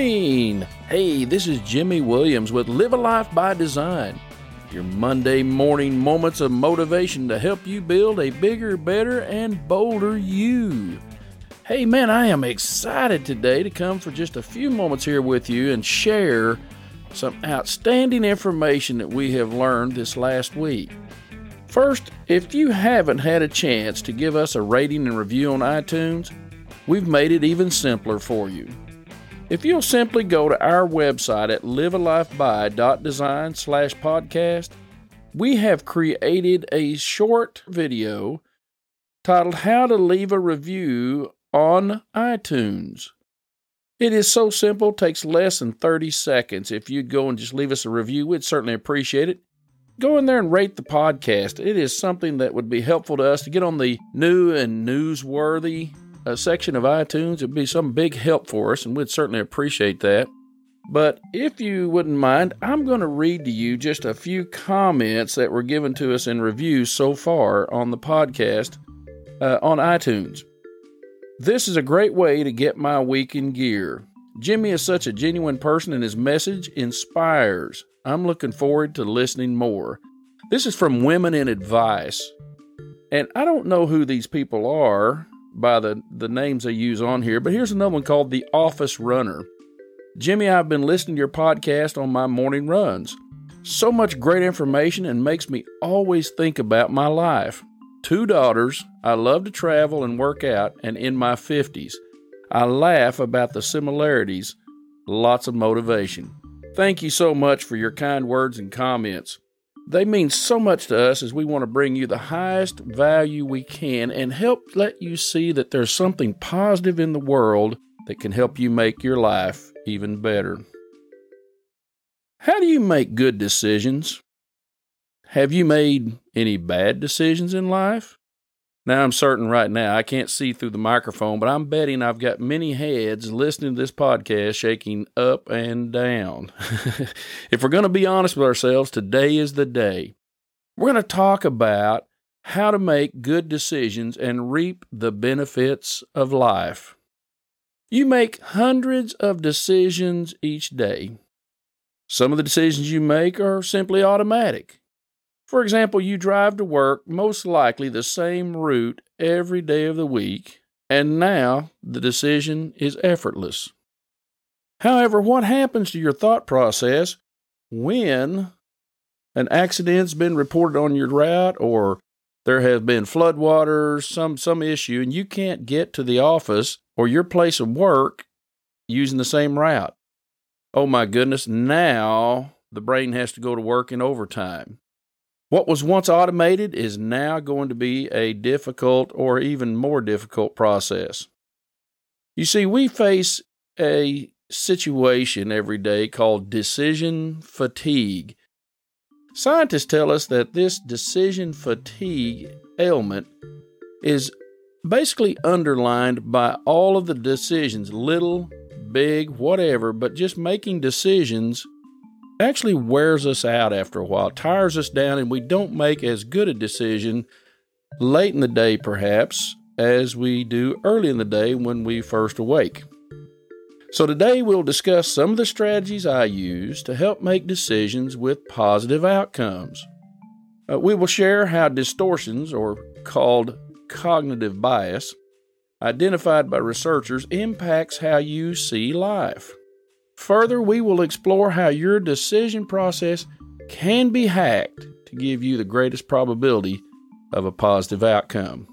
morning. Hey, this is Jimmy Williams with Live a Life by Design. Your Monday morning moments of motivation to help you build a bigger, better, and bolder you. Hey, man, I am excited today to come for just a few moments here with you and share some outstanding information that we have learned this last week. First, if you haven't had a chance to give us a rating and review on iTunes, we've made it even simpler for you. If you'll simply go to our website at livealifeby.design slash podcast, we have created a short video titled How to Leave a Review on iTunes. It is so simple, takes less than 30 seconds. If you'd go and just leave us a review, we'd certainly appreciate it go in there and rate the podcast. It is something that would be helpful to us to get on the new and newsworthy uh, section of iTunes. It'd be some big help for us, and we'd certainly appreciate that. But if you wouldn't mind, I'm going to read to you just a few comments that were given to us in reviews so far on the podcast uh, on iTunes. This is a great way to get my week in gear. Jimmy is such a genuine person, and his message inspires. I'm looking forward to listening more. This is from Women in Advice. And I don't know who these people are by the, the names they use on here, but here's another one called The Office Runner. Jimmy, I've been listening to your podcast on my morning runs. So much great information and makes me always think about my life. Two daughters, I love to travel and work out, and in my 50s. I laugh about the similarities, lots of motivation. Thank you so much for your kind words and comments. They mean so much to us as we want to bring you the highest value we can and help let you see that there's something positive in the world that can help you make your life even better. How do you make good decisions? Have you made any bad decisions in life? Now, I'm certain right now, I can't see through the microphone, but I'm betting I've got many heads listening to this podcast shaking up and down. if we're going to be honest with ourselves, today is the day. We're going to talk about how to make good decisions and reap the benefits of life. You make hundreds of decisions each day. Some of the decisions you make are simply automatic. For example, you drive to work most likely the same route every day of the week, and now the decision is effortless. However, what happens to your thought process when an accident's been reported on your route or there has been floodwaters, some some issue, and you can't get to the office or your place of work using the same route? Oh my goodness, now the brain has to go to work in overtime. What was once automated is now going to be a difficult or even more difficult process. You see, we face a situation every day called decision fatigue. Scientists tell us that this decision fatigue ailment is basically underlined by all of the decisions, little, big, whatever, but just making decisions actually wears us out after a while, tires us down, and we don't make as good a decision late in the day, perhaps, as we do early in the day when we first awake. So, today we'll discuss some of the strategies I use to help make decisions with positive outcomes. Uh, we will share how distortions, or called cognitive bias, identified by researchers, impacts how you see life. Further, we will explore how your decision process can be hacked to give you the greatest probability of a positive outcome.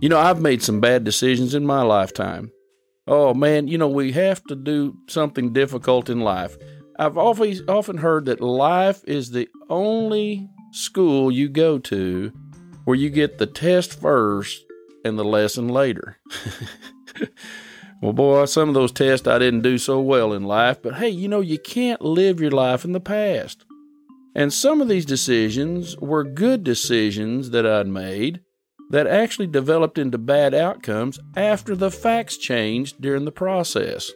You know, I've made some bad decisions in my lifetime. Oh man, you know, we have to do something difficult in life. I've always often heard that life is the only school you go to where you get the test first and the lesson later. Well, boy, some of those tests I didn't do so well in life, but hey, you know, you can't live your life in the past. And some of these decisions were good decisions that I'd made that actually developed into bad outcomes after the facts changed during the process.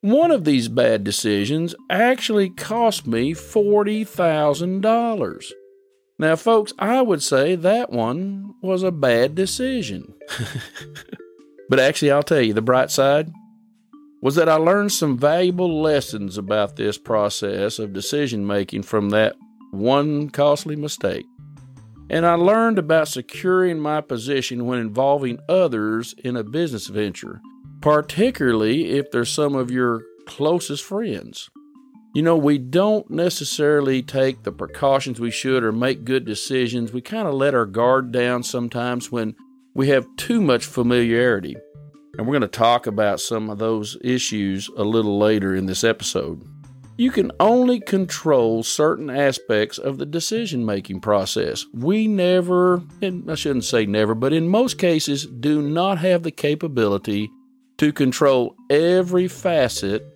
One of these bad decisions actually cost me $40,000. Now, folks, I would say that one was a bad decision. But actually, I'll tell you the bright side was that I learned some valuable lessons about this process of decision making from that one costly mistake. And I learned about securing my position when involving others in a business venture, particularly if they're some of your closest friends. You know, we don't necessarily take the precautions we should or make good decisions. We kind of let our guard down sometimes when we have too much familiarity. And we're going to talk about some of those issues a little later in this episode. You can only control certain aspects of the decision making process. We never, and I shouldn't say never, but in most cases, do not have the capability to control every facet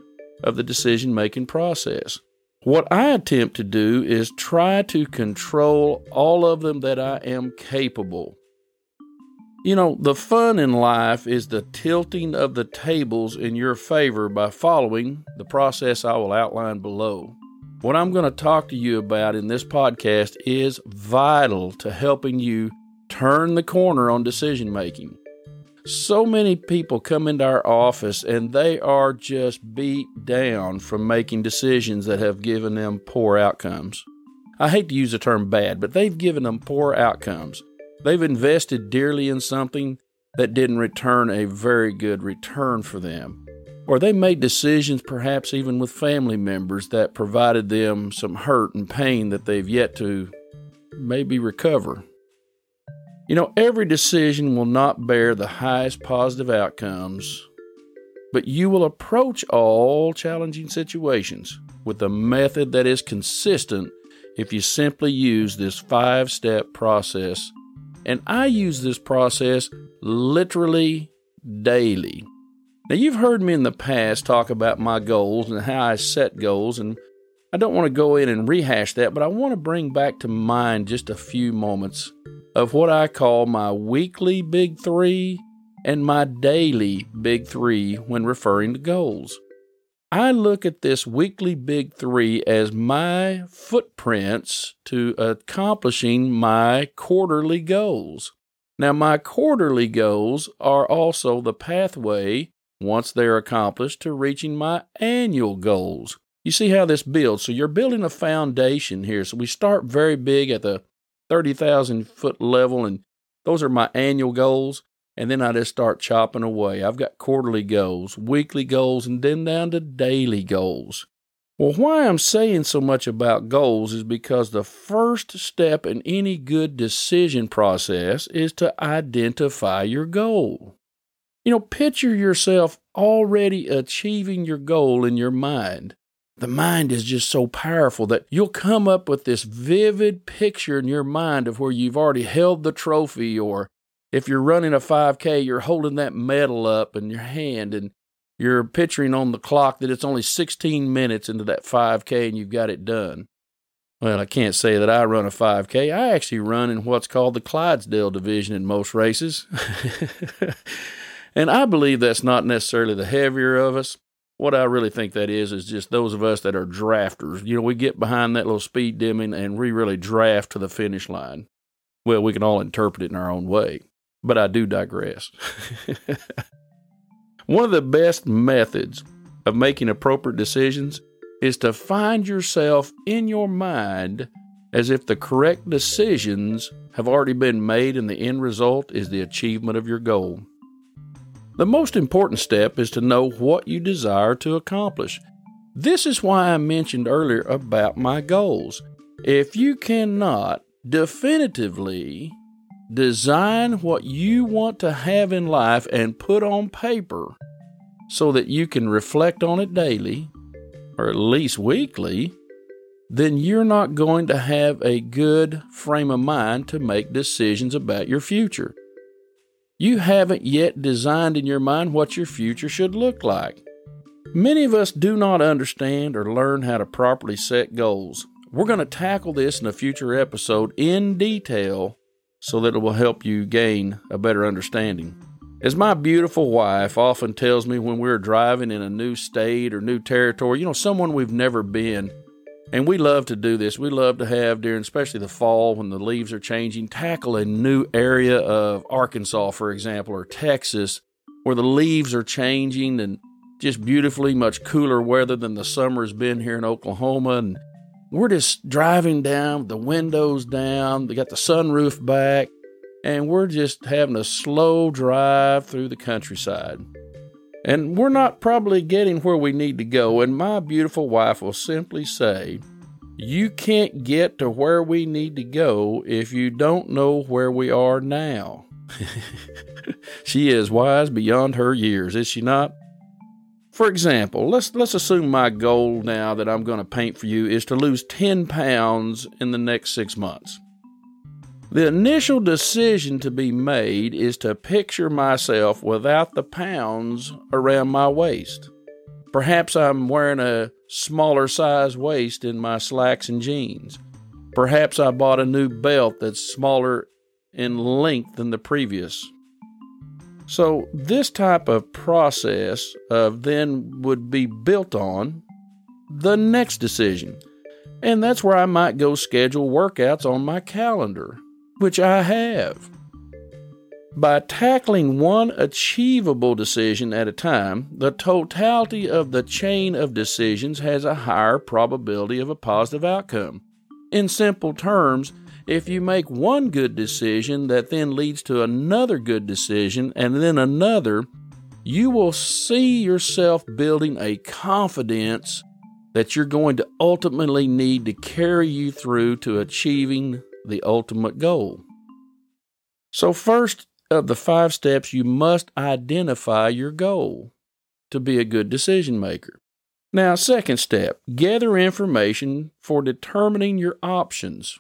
of the decision making process. What I attempt to do is try to control all of them that I am capable. You know, the fun in life is the tilting of the tables in your favor by following the process I will outline below. What I'm going to talk to you about in this podcast is vital to helping you turn the corner on decision making. So many people come into our office and they are just beat down from making decisions that have given them poor outcomes. I hate to use the term bad, but they've given them poor outcomes. They've invested dearly in something that didn't return a very good return for them. Or they made decisions, perhaps even with family members, that provided them some hurt and pain that they've yet to maybe recover. You know, every decision will not bear the highest positive outcomes, but you will approach all challenging situations with a method that is consistent if you simply use this five step process. And I use this process literally daily. Now, you've heard me in the past talk about my goals and how I set goals, and I don't want to go in and rehash that, but I want to bring back to mind just a few moments of what I call my weekly big three and my daily big three when referring to goals. I look at this weekly big three as my footprints to accomplishing my quarterly goals. Now, my quarterly goals are also the pathway, once they're accomplished, to reaching my annual goals. You see how this builds. So, you're building a foundation here. So, we start very big at the 30,000 foot level, and those are my annual goals. And then I just start chopping away. I've got quarterly goals, weekly goals, and then down to daily goals. Well, why I'm saying so much about goals is because the first step in any good decision process is to identify your goal. You know, picture yourself already achieving your goal in your mind the mind is just so powerful that you'll come up with this vivid picture in your mind of where you've already held the trophy, or if you're running a 5K, you're holding that medal up in your hand and you're picturing on the clock that it's only 16 minutes into that 5K and you've got it done. Well, I can't say that I run a 5K. I actually run in what's called the Clydesdale division in most races. and I believe that's not necessarily the heavier of us. What I really think that is is just those of us that are drafters. You know, we get behind that little speed dimming and we really draft to the finish line. Well, we can all interpret it in our own way, but I do digress. One of the best methods of making appropriate decisions is to find yourself in your mind as if the correct decisions have already been made and the end result is the achievement of your goal. The most important step is to know what you desire to accomplish. This is why I mentioned earlier about my goals. If you cannot definitively design what you want to have in life and put on paper so that you can reflect on it daily, or at least weekly, then you're not going to have a good frame of mind to make decisions about your future. You haven't yet designed in your mind what your future should look like. Many of us do not understand or learn how to properly set goals. We're going to tackle this in a future episode in detail so that it will help you gain a better understanding. As my beautiful wife often tells me when we're driving in a new state or new territory, you know, someone we've never been, and we love to do this. We love to have during, especially the fall when the leaves are changing, tackle a new area of Arkansas, for example, or Texas, where the leaves are changing and just beautifully much cooler weather than the summer has been here in Oklahoma. And we're just driving down, the windows down, they got the sunroof back, and we're just having a slow drive through the countryside. And we're not probably getting where we need to go. And my beautiful wife will simply say, You can't get to where we need to go if you don't know where we are now. she is wise beyond her years, is she not? For example, let's let's assume my goal now that I'm going to paint for you is to lose 10 pounds in the next 6 months. The initial decision to be made is to picture myself without the pounds around my waist. Perhaps I'm wearing a smaller size waist in my slacks and jeans. Perhaps I bought a new belt that's smaller in length than the previous. So, this type of process of then would be built on the next decision. And that's where I might go schedule workouts on my calendar, which I have. By tackling one achievable decision at a time, the totality of the chain of decisions has a higher probability of a positive outcome. In simple terms, if you make one good decision that then leads to another good decision and then another, you will see yourself building a confidence that you're going to ultimately need to carry you through to achieving the ultimate goal. So, first of the five steps, you must identify your goal to be a good decision maker. Now, second step, gather information for determining your options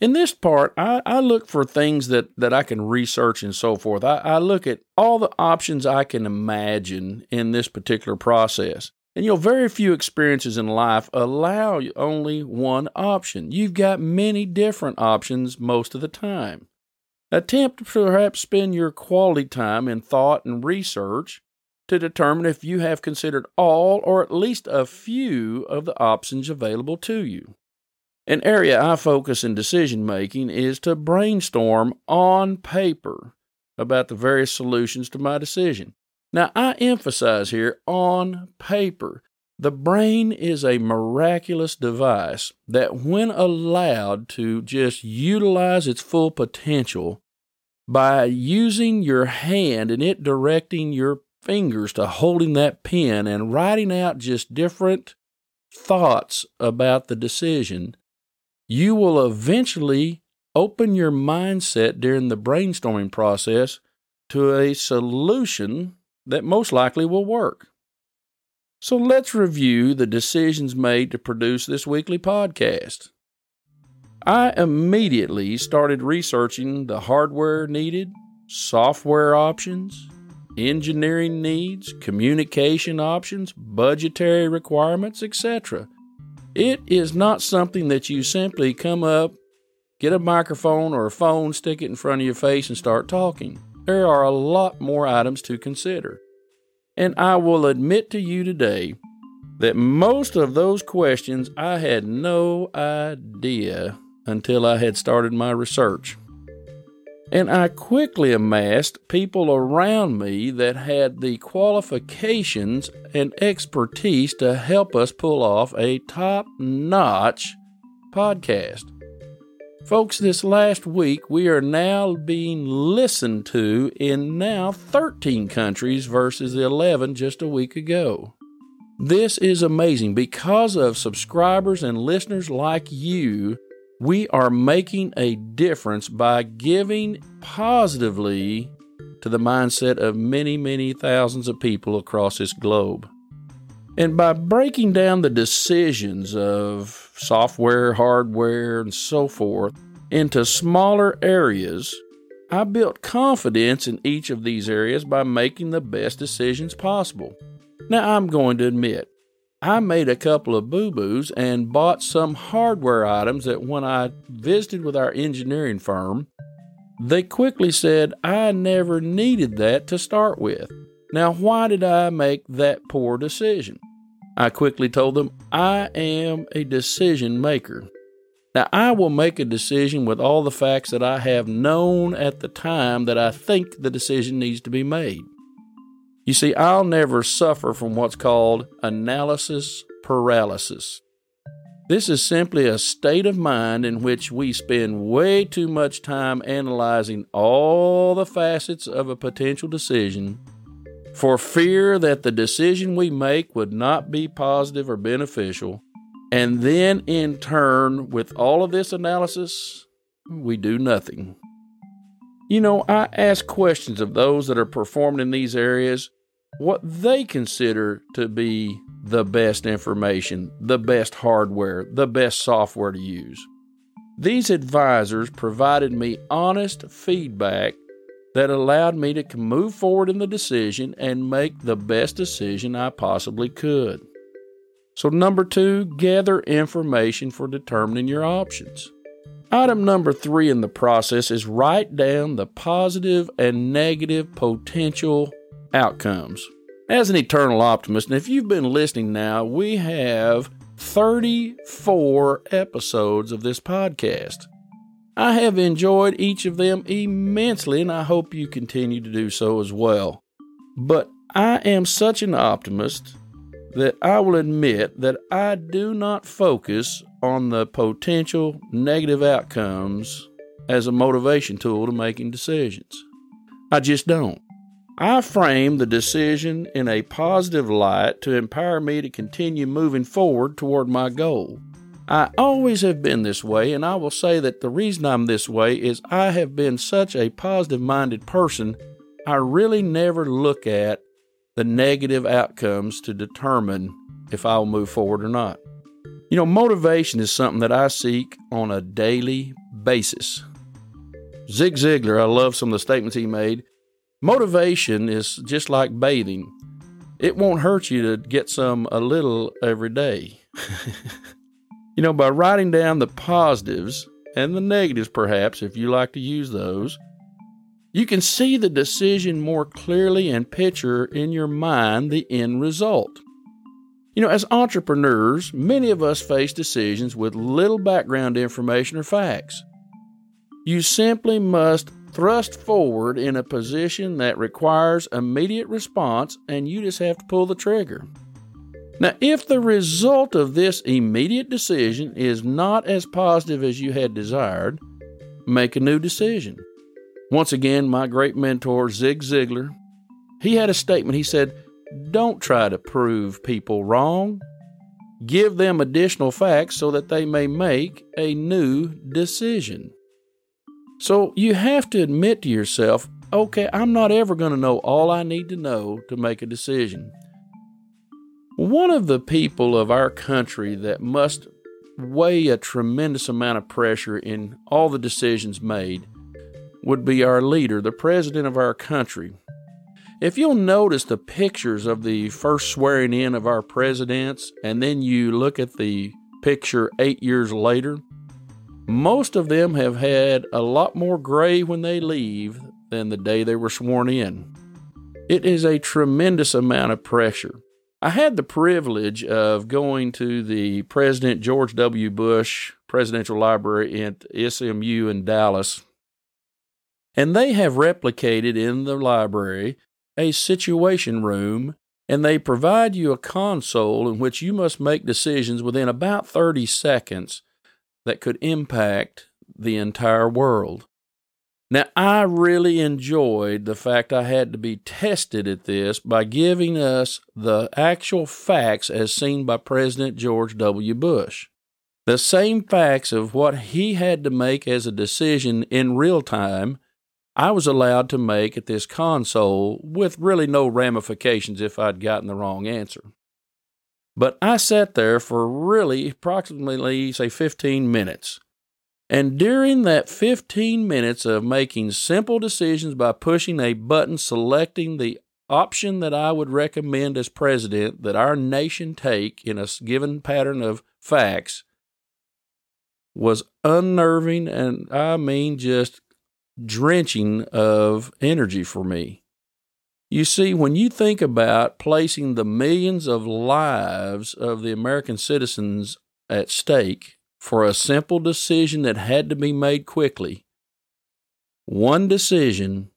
in this part, I, I look for things that, that I can research and so forth. I, I look at all the options I can imagine in this particular process. And you know, very few experiences in life allow only one option. You've got many different options most of the time. Attempt to perhaps spend your quality time in thought and research to determine if you have considered all or at least a few of the options available to you. An area I focus in decision making is to brainstorm on paper about the various solutions to my decision. Now, I emphasize here on paper. The brain is a miraculous device that, when allowed to just utilize its full potential by using your hand and it directing your fingers to holding that pen and writing out just different thoughts about the decision, you will eventually open your mindset during the brainstorming process to a solution that most likely will work. So let's review the decisions made to produce this weekly podcast. I immediately started researching the hardware needed, software options, engineering needs, communication options, budgetary requirements, etc. It is not something that you simply come up, get a microphone or a phone, stick it in front of your face, and start talking. There are a lot more items to consider. And I will admit to you today that most of those questions I had no idea until I had started my research. And I quickly amassed people around me that had the qualifications and expertise to help us pull off a top notch podcast. Folks, this last week we are now being listened to in now 13 countries versus 11 just a week ago. This is amazing because of subscribers and listeners like you we are making a difference by giving positively to the mindset of many, many thousands of people across this globe. And by breaking down the decisions of software, hardware, and so forth into smaller areas, I built confidence in each of these areas by making the best decisions possible. Now, I'm going to admit, I made a couple of boo boos and bought some hardware items that when I visited with our engineering firm, they quickly said I never needed that to start with. Now, why did I make that poor decision? I quickly told them I am a decision maker. Now, I will make a decision with all the facts that I have known at the time that I think the decision needs to be made. You see, I'll never suffer from what's called analysis paralysis. This is simply a state of mind in which we spend way too much time analyzing all the facets of a potential decision for fear that the decision we make would not be positive or beneficial. And then, in turn, with all of this analysis, we do nothing. You know, I ask questions of those that are performing in these areas what they consider to be the best information, the best hardware, the best software to use. These advisors provided me honest feedback that allowed me to move forward in the decision and make the best decision I possibly could. So, number two, gather information for determining your options. Item number three in the process is write down the positive and negative potential outcomes. As an eternal optimist, and if you've been listening now, we have 34 episodes of this podcast. I have enjoyed each of them immensely, and I hope you continue to do so as well. But I am such an optimist that I will admit that I do not focus on the potential negative outcomes as a motivation tool to making decisions. I just don't. I frame the decision in a positive light to empower me to continue moving forward toward my goal. I always have been this way, and I will say that the reason I'm this way is I have been such a positive minded person, I really never look at the negative outcomes to determine if I'll move forward or not. You know, motivation is something that I seek on a daily basis. Zig Ziglar, I love some of the statements he made. Motivation is just like bathing. It won't hurt you to get some a little every day. you know, by writing down the positives and the negatives, perhaps, if you like to use those, you can see the decision more clearly and picture in your mind the end result. You know, as entrepreneurs, many of us face decisions with little background information or facts. You simply must thrust forward in a position that requires immediate response, and you just have to pull the trigger. Now, if the result of this immediate decision is not as positive as you had desired, make a new decision. Once again, my great mentor, Zig Ziglar, he had a statement. He said, Don't try to prove people wrong. Give them additional facts so that they may make a new decision. So you have to admit to yourself, okay, I'm not ever going to know all I need to know to make a decision. One of the people of our country that must weigh a tremendous amount of pressure in all the decisions made would be our leader, the president of our country. If you'll notice the pictures of the first swearing in of our presidents, and then you look at the picture eight years later, most of them have had a lot more gray when they leave than the day they were sworn in. It is a tremendous amount of pressure. I had the privilege of going to the President George W. Bush Presidential Library at SMU in Dallas, and they have replicated in the library a situation room and they provide you a console in which you must make decisions within about 30 seconds that could impact the entire world. Now, I really enjoyed the fact I had to be tested at this by giving us the actual facts as seen by President George W. Bush. The same facts of what he had to make as a decision in real time, I was allowed to make at this console with really no ramifications if I'd gotten the wrong answer. But I sat there for really approximately, say, 15 minutes. And during that 15 minutes of making simple decisions by pushing a button selecting the option that I would recommend as president that our nation take in a given pattern of facts was unnerving and I mean just drenching of energy for me. You see, when you think about placing the millions of lives of the American citizens at stake for a simple decision that had to be made quickly, one decision,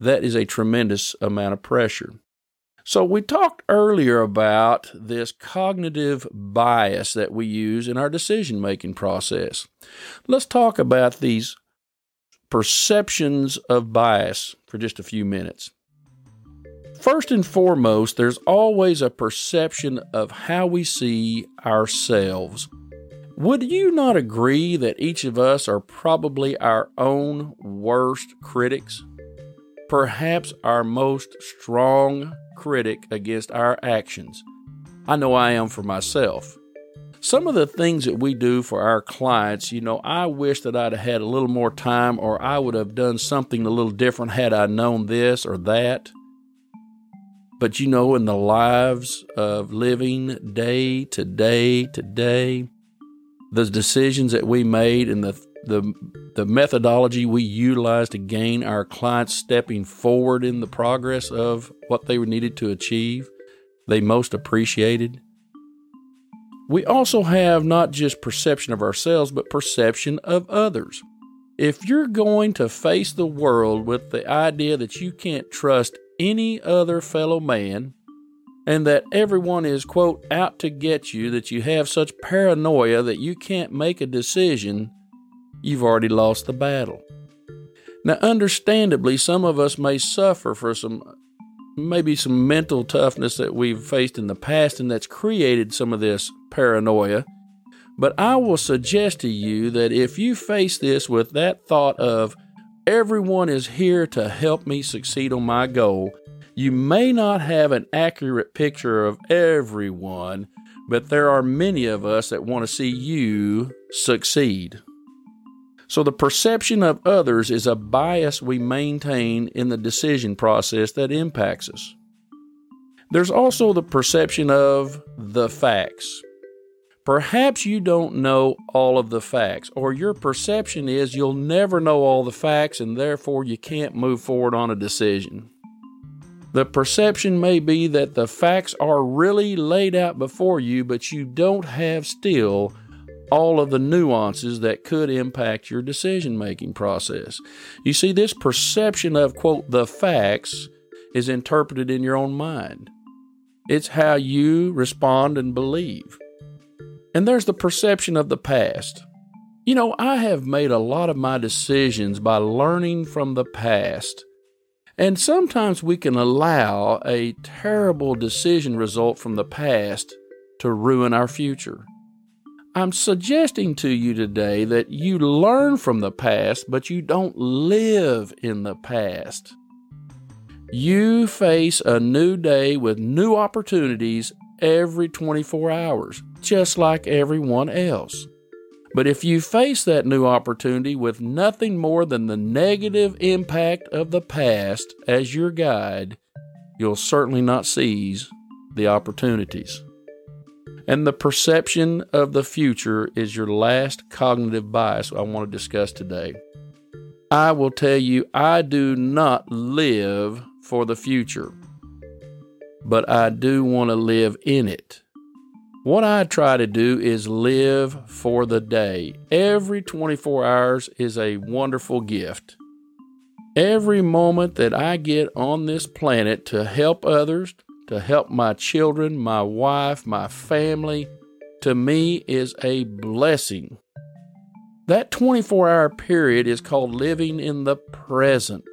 that is a tremendous amount of pressure. So, we talked earlier about this cognitive bias that we use in our decision making process. Let's talk about these perceptions of bias for just a few minutes. First and foremost, there's always a perception of how we see ourselves. Would you not agree that each of us are probably our own worst critics? Perhaps our most strong critic against our actions. I know I am for myself. Some of the things that we do for our clients, you know, I wish that I'd have had a little more time or I would have done something a little different had I known this or that. But you know, in the lives of living day to day to day, the decisions that we made and the the the methodology we utilized to gain our clients stepping forward in the progress of what they needed to achieve, they most appreciated. We also have not just perception of ourselves, but perception of others. If you're going to face the world with the idea that you can't trust any other fellow man, and that everyone is, quote, out to get you, that you have such paranoia that you can't make a decision, you've already lost the battle. Now, understandably, some of us may suffer for some, maybe some mental toughness that we've faced in the past, and that's created some of this paranoia. But I will suggest to you that if you face this with that thought of, everyone is here to help me succeed on my goal, you may not have an accurate picture of everyone, but there are many of us that want to see you succeed. So, the perception of others is a bias we maintain in the decision process that impacts us. There's also the perception of the facts. Perhaps you don't know all of the facts, or your perception is you'll never know all the facts and therefore you can't move forward on a decision. The perception may be that the facts are really laid out before you, but you don't have still all of the nuances that could impact your decision making process. You see, this perception of, quote, the facts is interpreted in your own mind. It's how you respond and believe. And there's the perception of the past. You know, I have made a lot of my decisions by learning from the past. And sometimes we can allow a terrible decision result from the past to ruin our future. I'm suggesting to you today that you learn from the past, but you don't live in the past. You face a new day with new opportunities every 24 hours, just like everyone else. But if you face that new opportunity with nothing more than the negative impact of the past as your guide, you'll certainly not seize the opportunities. And the perception of the future is your last cognitive bias I want to discuss today. I will tell you, I do not live for the future but I do want to live in it. What I try to do is live for the day. Every 24 hours is a wonderful gift. Every moment that I get on this planet to help others, to help my children, my wife, my family, to me is a blessing. That 24 hour period is called living in the present.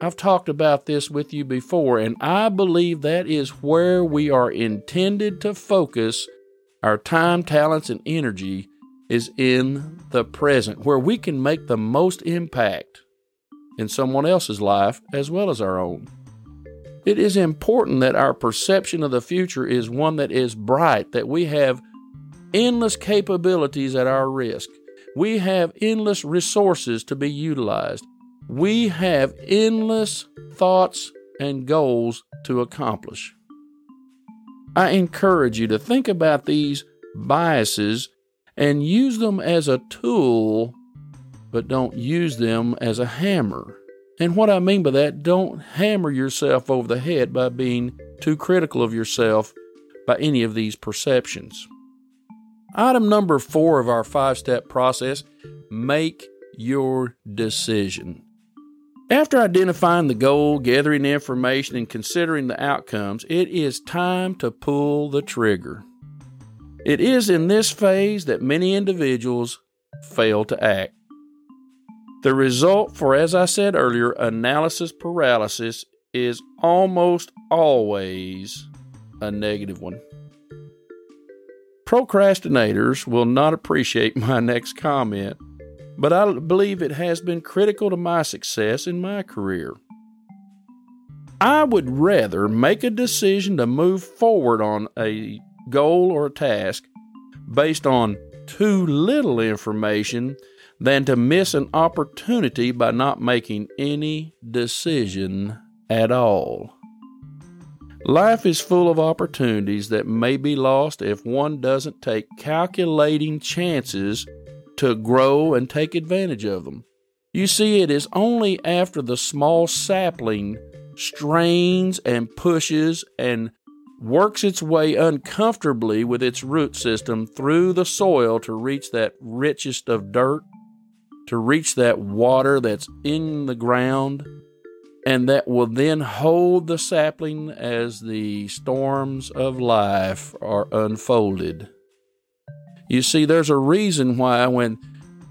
I've talked about this with you before, and I believe that is where we are intended to focus our time, talents, and energy is in the present, where we can make the most impact in someone else's life as well as our own. It is important that our perception of the future is one that is bright, that we have endless capabilities at our risk. We have endless resources to be utilized we have endless thoughts and goals to accomplish. I encourage you to think about these biases and use them as a tool, but don't use them as a hammer. And what I mean by that, don't hammer yourself over the head by being too critical of yourself by any of these perceptions. Item number four of our five step process make your decision. After identifying the goal, gathering information, and considering the outcomes, it is time to pull the trigger. It is in this phase that many individuals fail to act. The result for, as I said earlier, analysis paralysis is almost always a negative one. Procrastinators will not appreciate my next comment, but I believe it has been critical to my success in my career. I would rather make a decision to move forward on a goal or a task based on too little information than to miss an opportunity by not making any decision at all. Life is full of opportunities that may be lost if one doesn't take calculating chances to grow and take advantage of them. You see, it is only after the small sapling strains and pushes and works its way uncomfortably with its root system through the soil to reach that richest of dirt, to reach that water that's in the ground, and that will then hold the sapling as the storms of life are unfolded. You see, there's a reason why when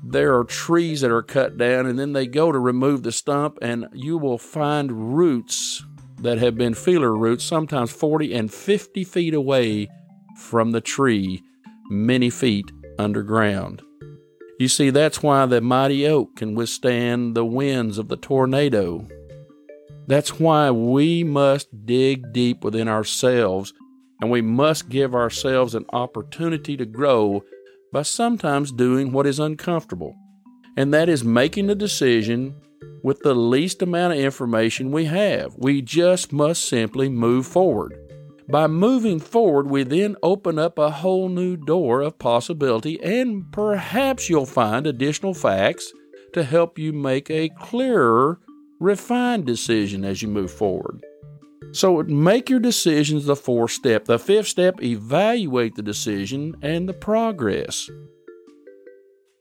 there are trees that are cut down and then they go to remove the stump, and you will find roots that have been feeler roots, sometimes 40 and 50 feet away from the tree, many feet underground. You see, that's why the mighty oak can withstand the winds of the tornado. That's why we must dig deep within ourselves and we must give ourselves an opportunity to grow by sometimes doing what is uncomfortable, and that is making a decision with the least amount of information we have. We just must simply move forward. By moving forward, we then open up a whole new door of possibility, and perhaps you'll find additional facts to help you make a clearer refined decision as you move forward. So make your decisions the fourth step. The fifth step, evaluate the decision and the progress.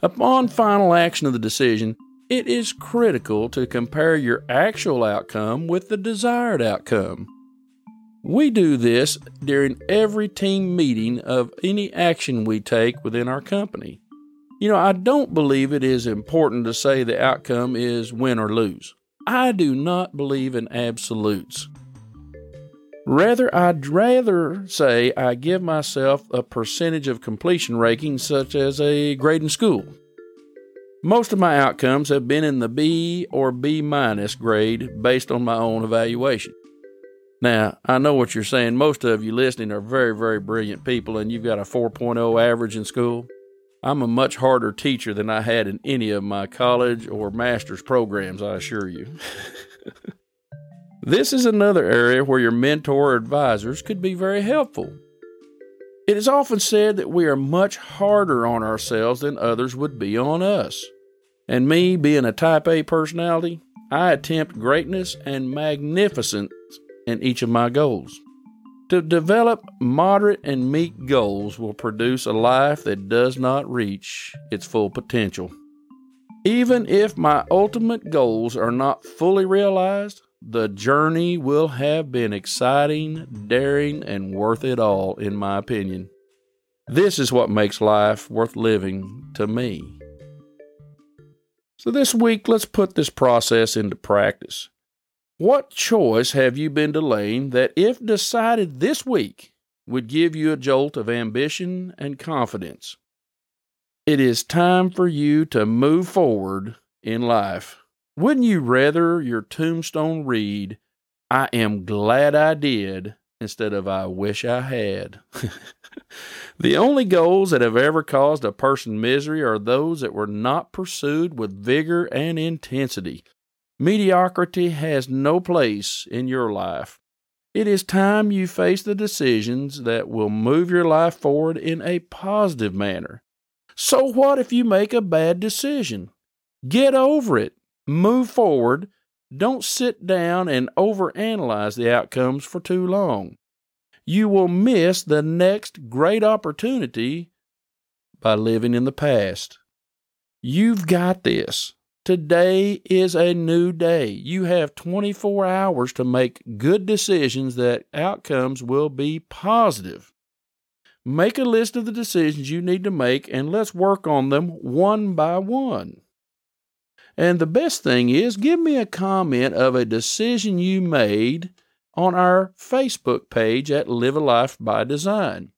Upon final action of the decision, it is critical to compare your actual outcome with the desired outcome. We do this during every team meeting of any action we take within our company. You know, I don't believe it is important to say the outcome is win or lose. I do not believe in absolutes. Rather, I'd rather say I give myself a percentage of completion ranking, such as a grade in school. Most of my outcomes have been in the B or B minus grade based on my own evaluation. Now, I know what you're saying. Most of you listening are very, very brilliant people, and you've got a 4.0 average in school. I'm a much harder teacher than I had in any of my college or master's programs, I assure you. this is another area where your mentor or advisors could be very helpful. It is often said that we are much harder on ourselves than others would be on us. And me, being a type A personality, I attempt greatness and magnificence in each of my goals. To develop moderate and meek goals will produce a life that does not reach its full potential. Even if my ultimate goals are not fully realized, the journey will have been exciting, daring, and worth it all, in my opinion. This is what makes life worth living to me. So, this week, let's put this process into practice. What choice have you been delaying that, if decided this week, would give you a jolt of ambition and confidence? It is time for you to move forward in life. Wouldn't you rather your tombstone read, I am glad I did, instead of I wish I had? the only goals that have ever caused a person misery are those that were not pursued with vigor and intensity. Mediocrity has no place in your life. It is time you face the decisions that will move your life forward in a positive manner. So, what if you make a bad decision? Get over it. Move forward. Don't sit down and overanalyze the outcomes for too long. You will miss the next great opportunity by living in the past. You've got this. Today is a new day. You have 24 hours to make good decisions that outcomes will be positive. Make a list of the decisions you need to make and let's work on them one by one. And the best thing is, give me a comment of a decision you made on our Facebook page at Live a Life by Design.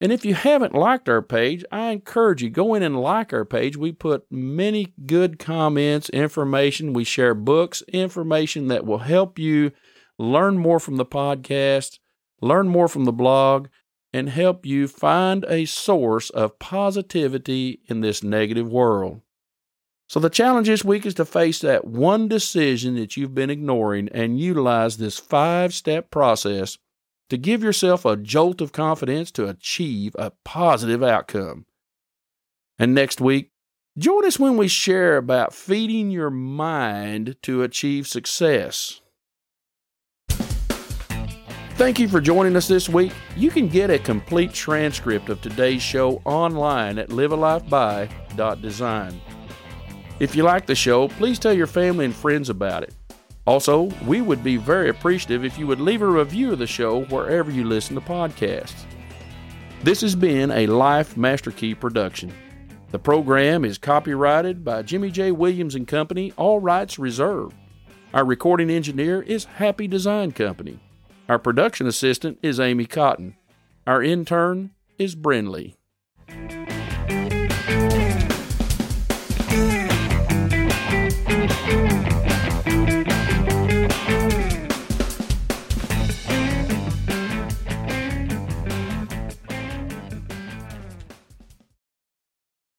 And if you haven't liked our page, I encourage you go in and like our page. We put many good comments, information, we share books, information that will help you learn more from the podcast, learn more from the blog, and help you find a source of positivity in this negative world. So, the challenge this week is to face that one decision that you've been ignoring and utilize this five step process to give yourself a jolt of confidence to achieve a positive outcome. And next week, join us when we share about feeding your mind to achieve success. Thank you for joining us this week. You can get a complete transcript of today's show online at livealifeby.design. If you like the show, please tell your family and friends about it. Also, we would be very appreciative if you would leave a review of the show wherever you listen to podcasts. This has been a Life Master Key production. The program is copyrighted by Jimmy J. Williams and Company, all rights reserved. Our recording engineer is Happy Design Company. Our production assistant is Amy Cotton. Our intern is Brinley.